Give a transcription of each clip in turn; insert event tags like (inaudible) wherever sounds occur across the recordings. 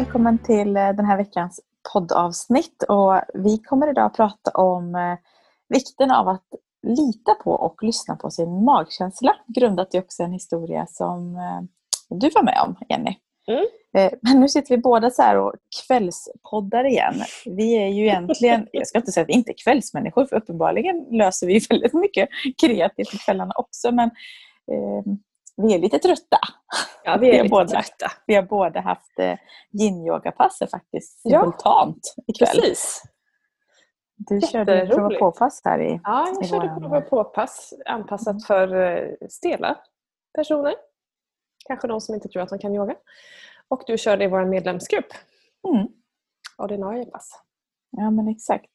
Välkommen till eh, den här veckans poddavsnitt. Och vi kommer idag att prata om eh, vikten av att lita på och lyssna på sin magkänsla. Grundat i också en historia som eh, du var med om, Jenny. Mm. Men nu sitter vi båda så här och kvällspoddar igen. Vi är ju egentligen, jag ska inte säga att vi inte är kvällsmänniskor, för uppenbarligen löser vi väldigt mycket kreativt i kvällarna också. Men vi är lite trötta. Ja, vi är, vi lite båda, trötta. Vi har båda haft eh, yin-yoga-passet faktiskt simultant ja, ikväll. Precis. Du körde prova på-pass här i Ja, jag körde våran... prova på-pass anpassat mm. för eh, stela personer. Kanske de som inte tror att de kan yoga. Och du körde i vår medlemsgrupp. Mm. Ordinarie pass. Ja men exakt.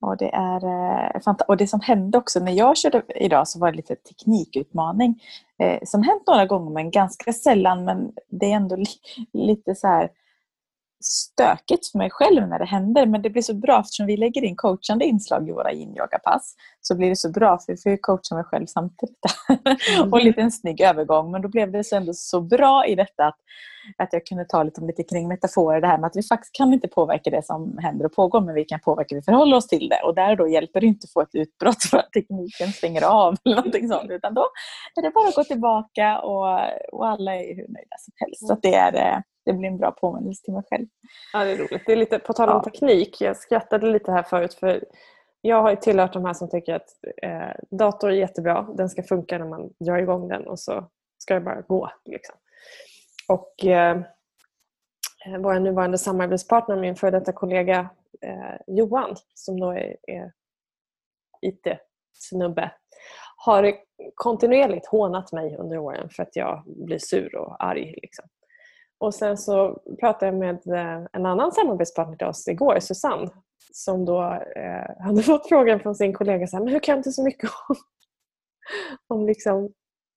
Och det, är, eh, och det som hände också när jag körde idag så var det lite teknikutmaning. Eh, som hänt några gånger men ganska sällan men det är ändå li, lite så här stökigt för mig själv när det händer men det blir så bra eftersom vi lägger in coachande inslag i våra yin pass så blir det så bra för vi får coacha mig själv samtidigt. (laughs) Mm. och lite en snygg övergång men då blev det så ändå så bra i detta att, att jag kunde ta lite, lite kring metaforer det här med att vi faktiskt kan inte påverka det som händer och pågår men vi kan påverka hur vi förhåller oss till det och där då hjälper det inte att få ett utbrott för att tekniken stänger av eller någonting sånt utan då är det bara att gå tillbaka och, och alla är hur nöjda som helst. Så det är eh, det blir en bra påminnelse till mig själv. Ja, det är roligt. Det är lite, på tal om ja. teknik, jag skrattade lite här förut för jag har tillhört de här som tycker att eh, dator är jättebra, den ska funka när man drar igång den och så ska det bara gå. Liksom. Och eh, vår nuvarande samarbetspartner, min före detta kollega eh, Johan, som då är, är IT-snubbe, har kontinuerligt hånat mig under åren för att jag blir sur och arg. Liksom. Och sen så pratade jag med eh, en annan samarbetspartner till oss igår, Susanne, som då eh, hade (laughs) fått frågan från sin kollega så här, men hur kan du så mycket om, (laughs) om liksom,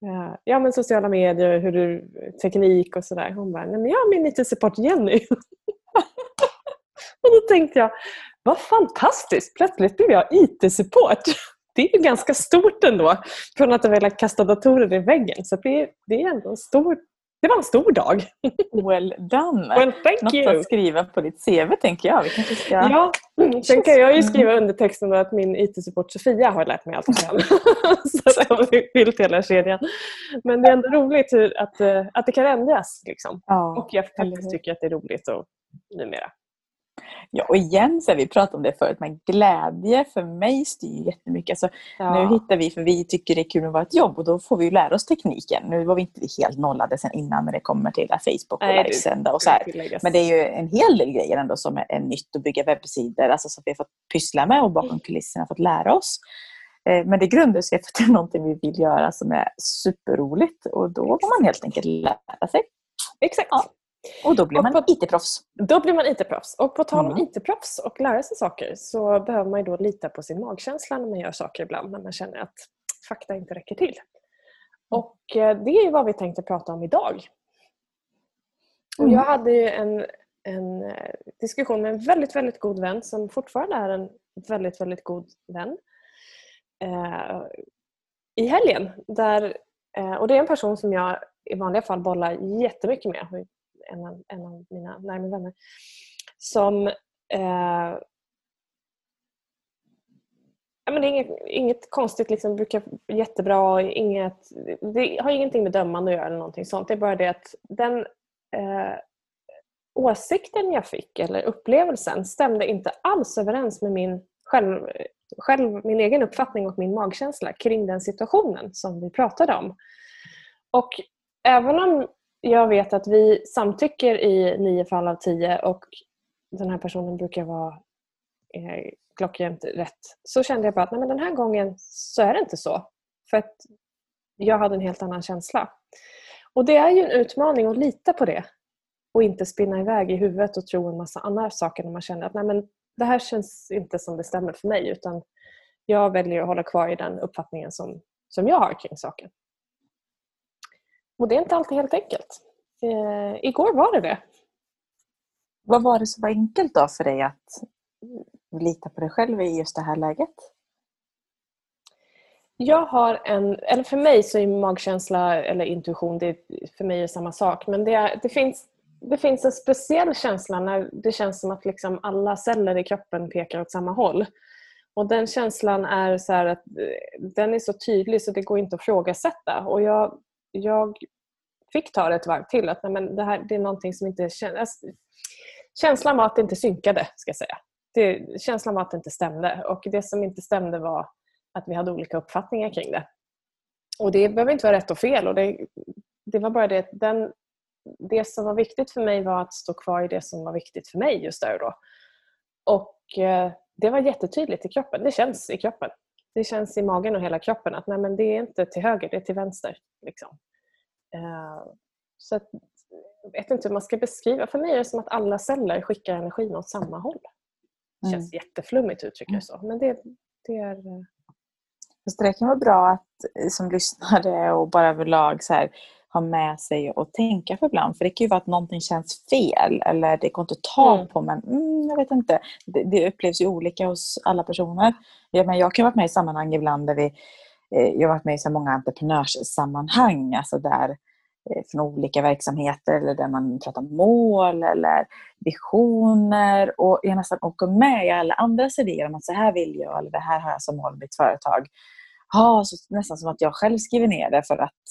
eh, ja, men sociala medier, hur du, teknik och sådär. Hon bara, nej men jag har min IT-support Jenny. (laughs) och då tänkte jag, vad fantastiskt, plötsligt blev jag IT-support. Det är ju ganska stort ändå, från att ha velat kasta datorer i väggen. Så det, det är ändå en stor det var en stor dag. Well done! Well, thank Något you. att skriva på ditt CV tänker jag. Vi kanske ska... Ja, sen kan jag ju skriva under texten att min IT-support Sofia har lärt mig allt jag kan. (laughs) Så att har fyllt hela kedjan. Men det är ändå roligt hur, att, eh, att det kan ändras. Liksom. Ja, och jag faktiskt tycker att det är roligt och, numera. Ja, och igen, så vi pratade om det förut, men glädje för mig styr jättemycket. Alltså, ja. Nu hittar vi, för vi tycker det är kul med vårt jobb och då får vi lära oss tekniken. Nu var vi inte helt nollade sen innan när det kommer till Facebook och livesända och så här. Men det är ju en hel del grejer ändå som är, är nytt att bygga webbsidor, alltså som vi har fått pyssla med och bakom mm. kulisserna fått lära oss. Eh, men det grundar sig för att (laughs) det är någonting vi vill göra som är superroligt och då får man helt enkelt lära sig. Exakt. Ja. Och då blir man på, IT-proffs. Då blir man IT-proffs. Och på tal om mm. IT-proffs och lära sig saker så behöver man då lita på sin magkänsla när man gör saker ibland när man känner att fakta inte räcker till. Och eh, det är vad vi tänkte prata om idag. Och jag mm. hade ju en, en eh, diskussion med en väldigt, väldigt god vän som fortfarande är en väldigt, väldigt god vän eh, i helgen. Där, eh, och det är en person som jag i vanliga fall bollar jättemycket med en av, en av mina närmare vänner, som eh, Ja, men det är inget, inget konstigt, liksom, brukar jättebra. Inget, det har ingenting med dömande att göra eller någonting sånt. Det är bara det att den eh, åsikten jag fick, eller upplevelsen, stämde inte alls överens med min, själv, själv, min egen uppfattning och min magkänsla kring den situationen som vi pratade om. Och även om jag vet att vi samtycker i nio fall av tio och den här personen brukar vara eh, klockrent rätt. Så kände jag bara att nej, men den här gången så är det inte så. För att jag hade en helt annan känsla. Och det är ju en utmaning att lita på det och inte spinna iväg i huvudet och tro en massa andra saker när man känner att nej, men det här känns inte som det stämmer för mig utan jag väljer att hålla kvar i den uppfattningen som, som jag har kring saken. Och det är inte alltid helt enkelt. Eh, igår var det det. Vad var det som var enkelt då för dig att lita på dig själv i just det här läget? Jag har en, eller för mig så är magkänsla eller intuition, det för mig är samma sak. Men det, är, det finns det finns en speciell känsla när det känns som att liksom alla celler i kroppen pekar åt samma håll. Och Den känslan är så att eh, den är så tydlig så det går inte att ifrågasätta. Och jag, jag fick ta det ett varv till. Att nej, men det, här, det är någonting som inte känns... Alltså, känslan var att det inte synkade, ska jag säga. Det, känslan var att det inte stämde. Och det som inte stämde var att vi hade olika uppfattningar kring det. Och det behöver inte vara rätt och fel. Och det, det var bara det den, det som var viktigt för mig var att stå kvar i det som var viktigt för mig just där och då. Och eh, det var jättetydligt i kroppen. Det känns i kroppen. Det känns i magen och hela kroppen att nej, men det är inte till höger, det är till vänster. Liksom. Eh, så att, jag vet inte hur man ska beskriva. För mig är det som att alla celler skickar energin åt samma håll. Det känns mm. jätteflummigt uttrycker jag så. Men det, det är... Eh, Fast det kan vara bra att som lyssnare och bara överlag så här, ha med sig och tänka för ibland. För det kan ju vara att någonting känns fel eller det går inte att ta mm. på men mm, jag vet inte. Det, det, upplevs ju olika hos alla personer. Ja, men jag kan vara med i sammanhang ibland där vi eh, jag har varit med i så många entreprenörssammanhang, alltså där eh, från olika verksamheter eller där man pratar mål eller visioner och jag nästan åker med i alla andras idéer om att så här vill jag eller det här har jag som mål med mitt företag ha, så nästan som att jag själv skriver ner det för att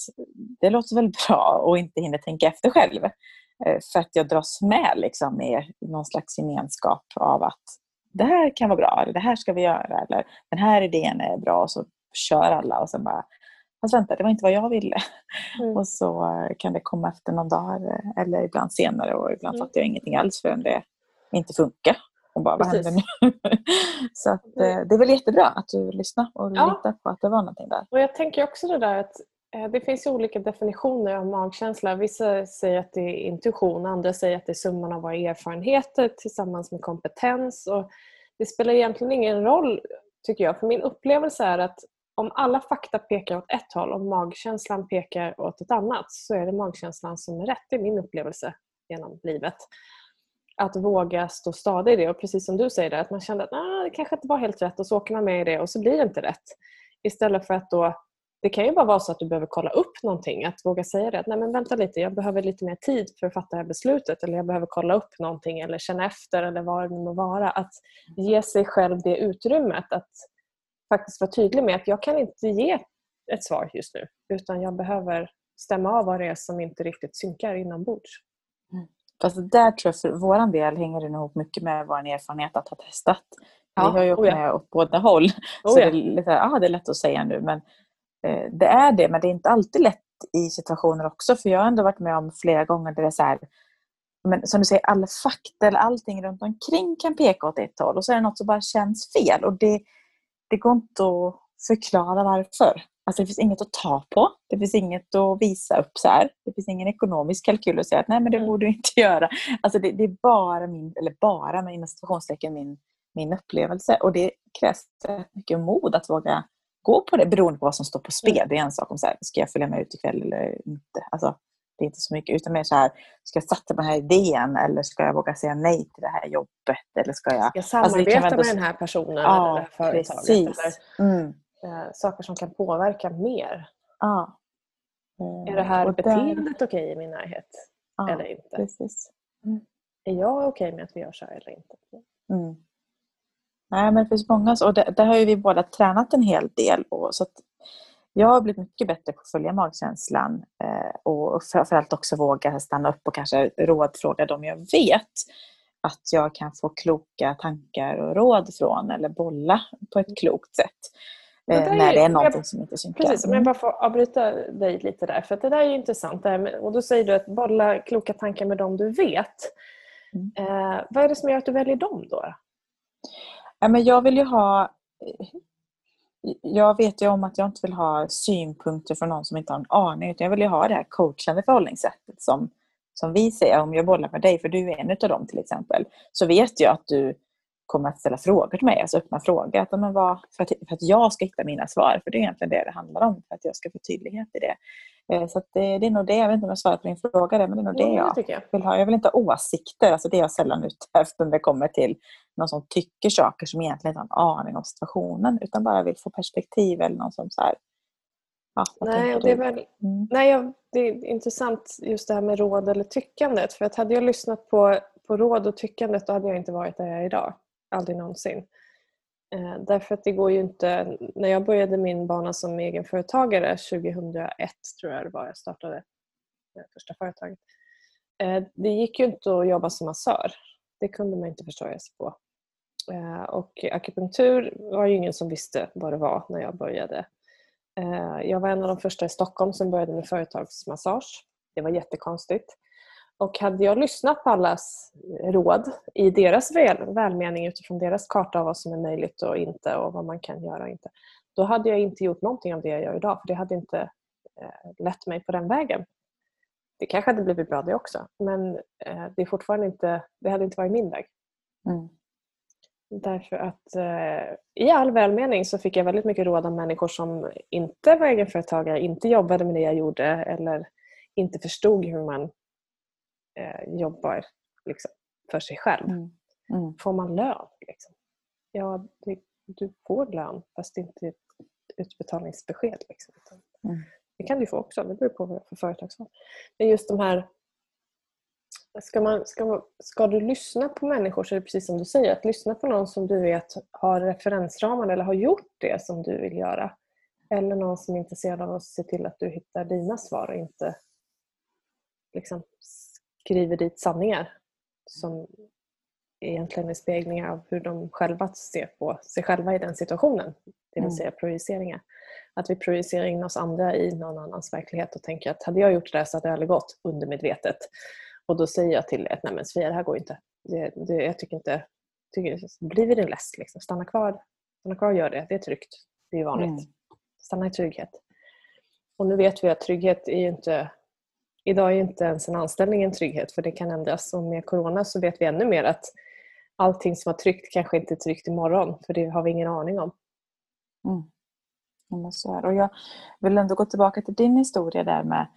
det låter väl bra och inte hinner tänka efter själv. Eh, för att jag dras med liksom i någon slags gemenskap av att det här kan vara bra, eller det här ska vi göra, eller den här idén är bra och så kör alla och sen bara Fast vänta, det var inte vad jag ville. Mm. Och så eh, kan det komma efter någon dag eh, eller ibland senare och ibland mm. fattar jag ingenting alls förrän det inte funkar. Och bara, vad händer nu? (laughs) så att, eh, det är väl jättebra att du lyssnar och ja. litar på att det var någonting där. Och jag tänker också det där att eh, det finns olika definitioner av magkänsla. Vissa säger att det är intuition, andra säger att det är summan av våra erfarenheter tillsammans med kompetens. Och det spelar egentligen ingen roll, tycker jag. För min upplevelse är att om alla fakta pekar åt ett håll och magkänslan pekar åt ett annat så är det magkänslan som är rätt. Det är min upplevelse genom livet att våga stå stadig i det. Och precis som du säger, där, att man kände att ah, det kanske inte var helt rätt och så åker man med i det och så blir det inte rätt. Istället för att då det kan ju bara vara så att du behöver kolla upp någonting. Att våga säga det. Att, Nej, men vänta lite, jag behöver lite mer tid för att fatta det här beslutet. Eller jag behöver kolla upp någonting eller känna efter eller vad det må vara. Att ge sig själv det utrymmet. Att faktiskt vara tydlig med att jag kan inte ge ett svar just nu. Utan jag behöver stämma av vad det är som inte riktigt synkar inombords. Fast där tror jag för vår del hänger det ihop mycket med vår erfarenhet att ha testat. Ja, vi har ju åkt oh ja. med åt båda håll. Oh så ja. det, är lite, ah, det är lätt att säga nu men eh, det är det. Men det är inte alltid lätt i situationer också. För jag har ändå varit med om flera gånger där det är så här, men som du säger, alla fakta eller allting runt omkring kan peka åt ett håll och så är det något som bara känns fel. Och det, det går inte att förklara varför. Alltså det finns inget att ta på. Det finns inget att visa upp så här. Det finns ingen ekonomisk kalkyl att säga att nej men det mm. borde du (laughs) inte göra. Alltså det, det är bara min, eller bara med inom situationstecken min, min upplevelse. Och det krävs mycket mod att våga gå på det beroende på vad som står på spel. Mm. Det är en sak om så här, ska jag följa med ut ikväll eller inte. Alltså, det är inte så mycket. Utan mer så här, ska jag satsa på den här idén eller ska jag våga säga nej till det här jobbet? Eller ska jag, ska jag samarbeta alltså, med den här personen ja, eller det här företaget? Precis. Eller, mm eh, saker som kan påverka mer. Ja. Mm. Är det här beteendet okej okay i min närhet? Ja, eller inte? Precis. Mm. Är jag okej med att vi gör så här eller inte? Mm. Nej, men det finns många och det, där har ju vi båda tränat en hel del. Och, så jag har blivit mycket bättre på att följa magkänslan eh, och framförallt också våga stanna upp och kanske rådfråga dem jag vet att jag kan få kloka tankar och råd från eller bolla på ett klokt sätt. Eh, det när det är någonting jag, som inte synkar. Precis, om jag bara får avbryta dig lite där. För det där är ju intressant. Med, och då säger du att bolla kloka tankar med dem du vet. Mm. Eh, vad är det som gör att du väljer dem då? Ja, men jag vill ju ha... Jag vet ju om att jag inte vill ha synpunkter från någon som inte har en aning. Utan jag vill ju ha det här coachande förhållningssättet som, som vi säger. Om jag bollar med dig, för du är en av dem till exempel. Så vet jag att du kommer att ställa frågor till mig, alltså öppna frågor. Att, men vad, för, att, för att jag ska hitta mina svar, för det är egentligen det det handlar om, för att jag ska få tydlighet i det. Eh, så det, det, är nog det, jag vet inte om jag svarar på din fråga, men det är nog det jag, jag vill ha. Jag vill inte ha åsikter, alltså det är jag sällan ute efter när det kommer till någon som tycker saker som egentligen inte har en aning om situationen, utan bara vill få perspektiv eller någon som så här, Ja, nej, det är väl, mm. nej jag, det är intressant just det här med råd eller tyckandet. För att hade jag lyssnat på, på råd och tyckandet då hade jag inte varit där jag är idag. Aldrig någonsin. Eh, därför att det går ju inte... När jag började min bana som egenföretagare 2001 tror jag det var jag startade det första företaget. Eh, det gick ju inte att jobba som massör. Det kunde man inte försörja sig på. Eh, och akupunktur var ju ingen som visste vad det var när jag började. Jag var en av de första i Stockholm som började med företagsmassage. Det var jättekonstigt. Och hade jag lyssnat på allas råd i deras väl, välmening utifrån deras karta av vad som är möjligt och inte och vad man kan göra och inte. Då hade jag inte gjort någonting av det jag gör idag för det hade inte eh, lett mig på den vägen. Det kanske hade blivit bra det också men eh, det, är fortfarande inte, det hade inte varit min väg. Mm. Därför att eh, i all välmening så fick jag väldigt mycket råd av människor som inte var egenföretagare, inte jobbade med det jag gjorde eller inte förstod hur man eh, jobbar liksom, för sig själv. Mm. Mm. Får man lön? Liksom? Ja, det, du får lön fast inte ett utbetalningsbesked. Liksom. Mm. Det kan du få också, det beror på vad för företagsform. Men just de här Ska, man, ska, man, ska du lyssna på människor så är det precis som du säger, att lyssna på någon som du vet har referensramar eller har gjort det som du vill göra. Eller någon som är intresserad av att se till att du hittar dina svar och inte liksom skriver dit sanningar som egentligen är speglingar av hur de själva ser på sig själva i den situationen. Det vill mm. säga projiceringar. Att vi projicerar in oss andra i någon annans verklighet och tänker att hade jag gjort det där så hade det aldrig gått undermedvetet. Och då säger jag till ett, nej men Sofia det här går inte. Det, det, jag tycker inte, tycker, bli vid din läst. Liksom. Stanna kvar. Stanna kvar och gör det. Det är tryggt. Det är vanligt. Mm. Stanna i trygghet. Och nu vet vi att trygghet är ju inte Idag är inte ens en anställning en trygghet för det kan ändras och med Corona så vet vi ännu mer att allting som var tryggt kanske inte är tryggt imorgon för det har vi ingen aning om. Mm. så. Och jag vill ändå gå tillbaka till din historia där med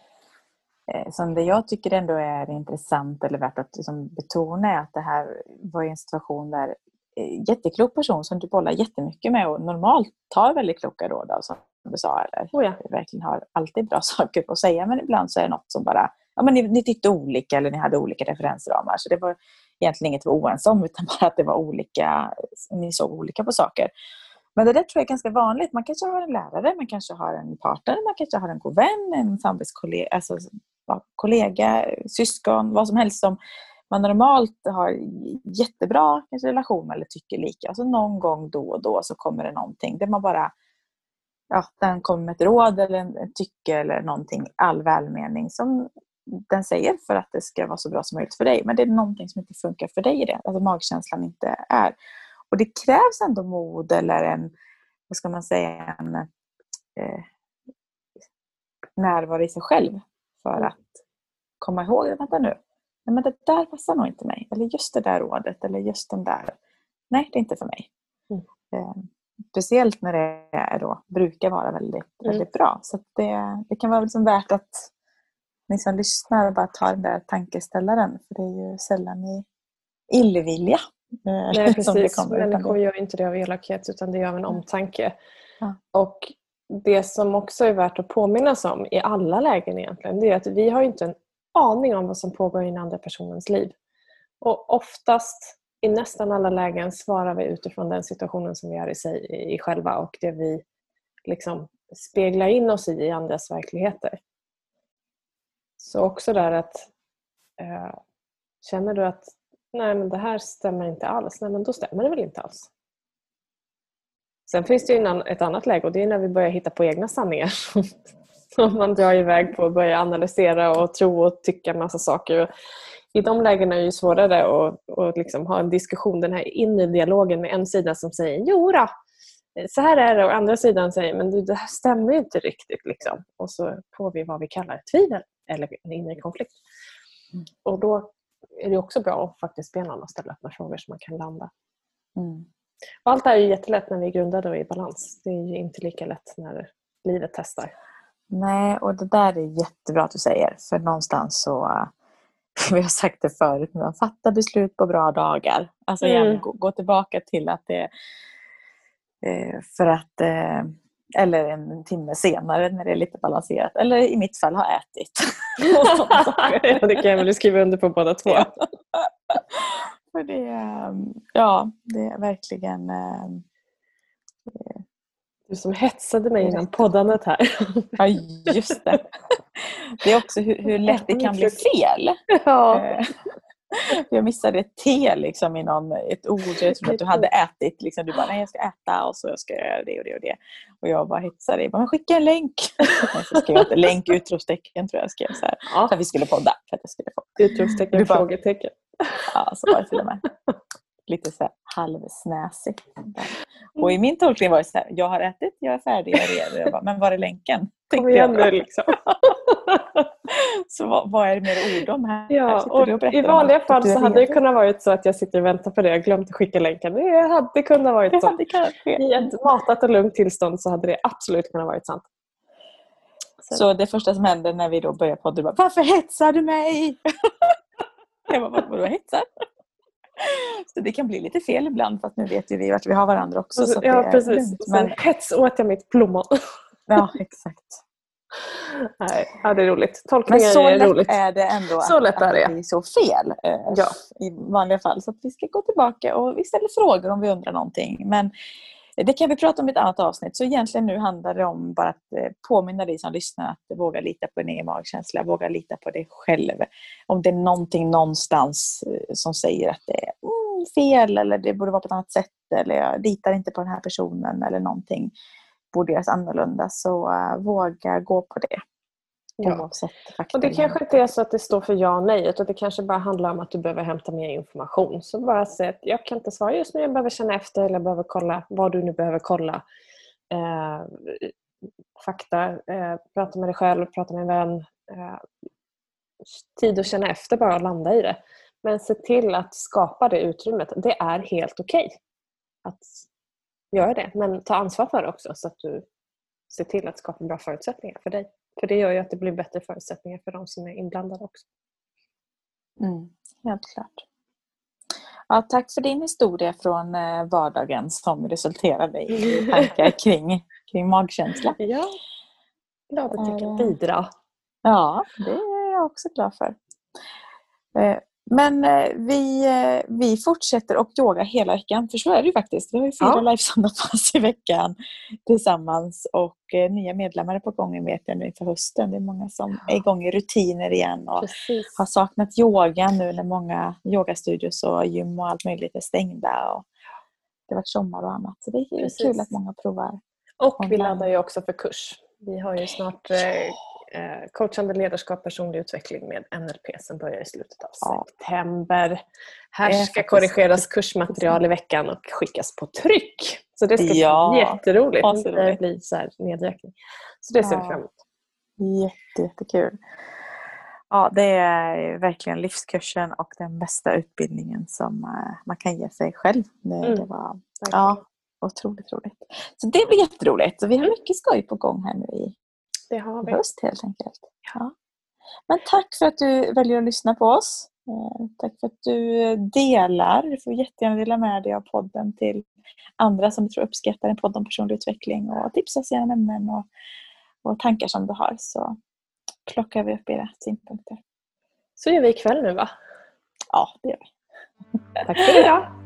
eh, som det jag tycker ändå är intressant eller värt att liksom betona är att det här var en situation där en jätteklok person som du bollar jättemycket med och normalt tar väldigt kloka råd av som du sa. Eller oh ja. verkligen har alltid bra (laughs) saker att säga men ibland så är det något som bara, ja men ni, ni tyckte olika eller ni hade olika referensramar. Så det var egentligen inget vi var oense om utan (laughs) bara att det var olika, ni såg olika på saker. Men det där tror jag är ganska vanligt. Man kanske har en lärare, man kanske har en partner, man kanske har en god vän, en samarbetskollega, alltså kollega, syskon, vad som helst som man normalt har jättebra kanske, relation eller tycker lika. Alltså någon gång då och då så kommer det någonting där man bara ja, den kommer med ett råd eller en, tycke eller någonting, all välmening som den säger för att det ska vara så bra som möjligt för dig. Men det är någonting som inte funkar för dig i det. Alltså magkänslan inte är. Och det krävs ändå mod eller en, vad ska man säga, en eh, närvaro i sig själv för att komma ihåg, vänta nu, nej men det där passar nog inte mig. Eller just det där rådet eller just den där. Nej, det är inte för mig. Mm. Eh, speciellt när det är då, brukar vara väldigt, mm. väldigt bra. Så det, det kan vara liksom värt att ni som lyssnar bara tar den där tankeställaren. För det är ju sällan i illvilja. Eh, Nej, (laughs) precis. Kommer, Människor gör inte det av elakhet utan det gör av en omtanke. Ja. Och det som också är värt att påminnas om i alla lägen egentligen, det är att vi har inte en aning om vad som pågår i den andra personens liv. Och oftast, i nästan alla lägen, svarar vi utifrån den situationen som vi är i, sig, i själva och det vi liksom speglar in oss i, i andras verkligheter. Så också där att eh, känner du att nej men det här stämmer inte alls, nej men då stämmer det väl inte alls. Sen finns det ju ett annat läge och det är när vi börjar hitta på egna sanningar. (laughs) Som man drar iväg på och börjar analysera och tro och tycka massa saker. I de lägena är det svårare att, att liksom ha en diskussion, den här inre dialogen med en sida som säger jo då, så här är det och andra sidan säger men det här stämmer ju inte riktigt. Liksom. Och så får vi vad vi kallar tvivel eller en inre konflikt. Mm. Och då är det också bra att faktiskt be någon att ställa öppna frågor så man kan landa. Mm. Och allt det här är jättelätt när vi är grundade och i balans. Det är inte lika lätt när livet testar. Nej, och det där är jättebra att du säger. För någonstans så, vi har sagt det förut, men fatta beslut på bra dagar. Alltså mm. igen, gå, gå, tillbaka till att det eh, för att eh, eller en timme senare när det är lite balanserat. Eller i mitt fall ha ätit. (laughs) (laughs) ja, det kan jag väl skriva under på båda två. (laughs) För det, ja, det är verkligen... Du som hetsade mig innan poddandet här. Ja, just det. Det är också hur, hur lätt det kan bli fel. Ja. Eh, jag missade ett T liksom i någon, ett ord. Jag trodde att du hade ätit. Liksom. Du bara, nej jag ska äta och så ska jag göra det och det och det. Och jag bara hetsade dig. Men skicka en länk. så skrev jag länk, utropstecken tror jag skrev så här. Ja. För att vi skulle podda. För att jag skulle få. Utropstecken, frågetecken. Ja, så var det till och med lite så halvsnäsigt. Och i min tolkning var det så här, jag har ätit, jag är färdig, jag är redo. Jag bara, men var är länken? (laughs) Kom igen nu liksom. (laughs) så vad, vad, är det mer ord om här? Ja, och och I vanliga fall så hade det kunnat vara så att jag sitter och väntar på det. Jag glömt att skicka länken. Det hade kunnat vara så. I ett matat och lugnt tillstånd så hade det absolut kunnat vara sant. Så. så det första som hände när vi då började podda var Varför hetsar du mig? (laughs) jag bara, vadå hetsar? (laughs) Så det kan bli lite fel ibland för att nu vet ju vi vart vi har varandra också. Så ja, precis. Men hets åt jag mitt plommon. (laughs) ja, (laughs) exakt. Nej, ja, det är roligt. Tolkningar Men så är lätt roligt. är det ändå så lätt att, är det. att bli så fel eh, ja. i vanliga fall. Så vi ska gå tillbaka och vi ställer frågor om vi undrar någonting. Men det kan vi prata om i ett annat avsnitt. Så egentligen nu handlar det om bara att eh, påminna dig som lyssnar att våga lita på din egen magkänsla, våga lita på dig själv. Om det är någonting någonstans eh, som säger att det är mm, fel eller det borde vara på ett annat sätt eller jag litar inte på den här personen eller någonting borde göras annorlunda så uh, våga gå på det. Ja. Och det kanske inte är så att det står för ja och nej utan det kanske bara handlar om att du behöver hämta mer information. Så bara säg att jag kan inte svara just nu, jag behöver känna efter eller jag behöver kolla vad du nu behöver kolla. Eh, fakta, eh, prata med dig själv, prata med en vän. Eh, tid att känna efter bara och landa i det. Men se till att skapa det utrymmet. Det är helt okej okay att göra det. Men ta ansvar för det också så att du ser till att skapa bra förutsättningar för dig. För det gör ju att det blir bättre förutsättningar för de som är inblandade också. Mm, helt klart. Ja, tack för din historia från eh, vardagen som resulterade i (laughs) tankar kring, kring magkänsla. Ja, glad att jag kan bidra. Ja, det är jag också glad för. Men eh, vi, eh, vi fortsätter och yoga hela veckan, för så är det ju faktiskt. Vi har ju fyra ja. livesöndagspass i veckan tillsammans och eh, nya medlemmar är på gång vet jag nu inför hösten. Det är många som är igång i rutiner igen och Precis. har saknat yoga nu när många yogastudios och gym och allt möjligt är stängda. Och det har varit sommar och annat. Så det är Precis. kul att många provar. Och vi laddar ju också för kurs. Vi har ju snart coachande ledarskap, personlig utveckling med NLP som börjar i slutet av ja. september. Här ska korrigeras kursmaterial i veckan och skickas på tryck. Så det ska ja. bli jätteroligt. Ja, det blir så här nedräkning. Så det ser vi fram emot. Jätte, jättekul. Ja, det är verkligen livskursen och den bästa utbildningen som eh, man kan ge sig själv. Det, mm. det var ja, otroligt roligt. Så det blir jätteroligt. Så vi har mycket skoj på gång här nu i det har vi. höst helt enkelt. Ja. Men tack för att du väljer att lyssna på oss. Eh, tack för att du delar. Du får jättegärna dela med dig av podden till andra som du tror uppskattar en podd om personlig utveckling och tipsa oss gärna ämnen och, och tankar som du har så plockar vi upp era synpunkter. Så gör vi ikväll nu va? Ja, det gör vi. Tack för idag!